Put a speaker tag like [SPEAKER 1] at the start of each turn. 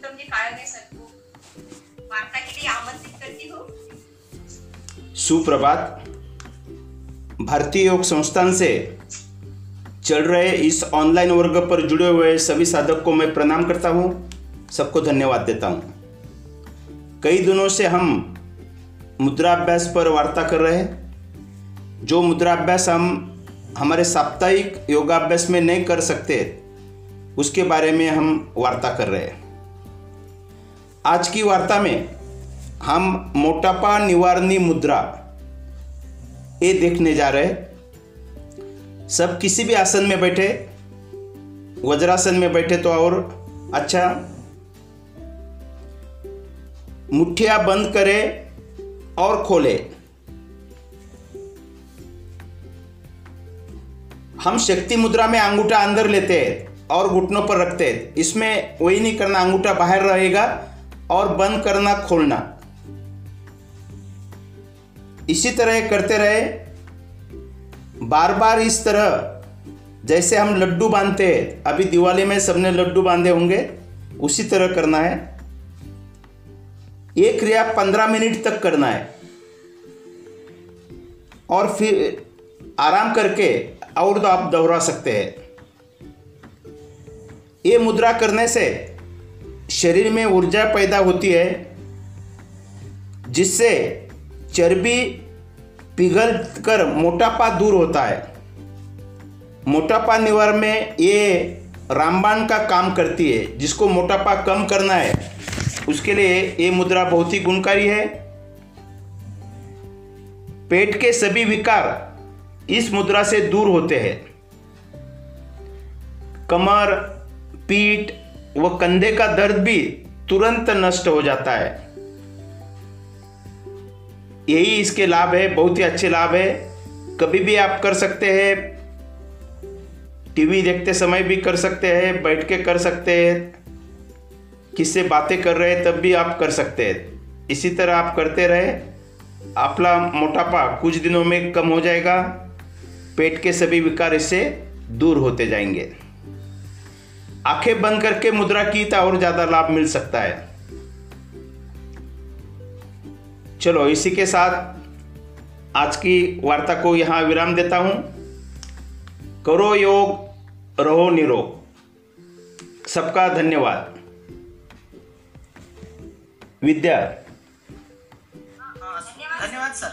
[SPEAKER 1] Phalke sir को वार्ता के लिए आमंत्रित करती
[SPEAKER 2] सुप्रभात। भारतीय योग संस्थान से चल रहे इस ऑनलाइन वर्ग पर जुड़े हुए सभी साधक को मैं प्रणाम करता हूँ, सबको धन्यवाद देता हूँ। कई दिनों से हम मुद्राभ्यास पर वार्ता कर रहे हैं। जो मुद्राभ्यास हम हमारे साप्ताहिक योगाभ्यास में नहीं कर सकते, उसके बारे में हम वार्ता कर रहे हैं। आज की वार्ता में हम मोटापा निवारणी मुद्रा ये देखने जा रहे सब किसी भी आसन में बैठे, वज्रासन में बैठे तो और अच्छा मुठ्ठियाँ बंद करें और खोले। हम शक्ति मुद्रा में अंगूठा अंदर लेते हैं और घुटनों पर रखते हैं। इसमें वही नहीं करना, अंगूठा बाहर रहेगा और बंद करना खोलना। इसी तरह करते रहे। बार बार इस तरह, जैसे हम लड्डू बांधते हैं, अभी दिवाली में सबने लड्डू बांधे होंगे, उसी तरह करना है। ये क्रिया पंद्रह मिनट तक करना है। और फिर आराम करके और तो आप दोहरा सकते हैं। ये मुद्रा करने से शरीर में ऊर्जा पैदा होती है, जिससे चर्बी पिघल कर मोटापा दूर होता है। मोटापा निवारण में ये रामबाण का काम करती है, जिसको मोटापा कम करना है। उसके लिए ये मुद्रा बहुत ही गुणकारी है। पेट के सभी विकार इस मुद्रा से दूर होते हैं। कमर, पीठ व कंधे का दर्द भी तुरंत नष्ट हो जाता है। यही इसके लाभ है, बहुत ही अच्छे लाभ है। कभी भी आप कर सकते हैं, टीवी देखते समय भी कर सकते हैं, बैठ के कर सकते हैं। किससे बातें कर रहे हैं, तब भी आप कर सकते हैं। इसी तरह आप करते रहे, आपला मोटापा कुछ दिनों में कम हो जाएगा, पेट के सभी विकार इससे दूर होते जाएँगे। आँखें बंद करके मुद्रा की तो और ज़्यादा लाभ मिल सकता है। चलो इसी के साथ आज की वार्ता को यहाँ विराम देता हूँ। करो योग रहो निरोग। सबका धन्यवाद। विद्या।
[SPEAKER 3] धन्यवाद सर।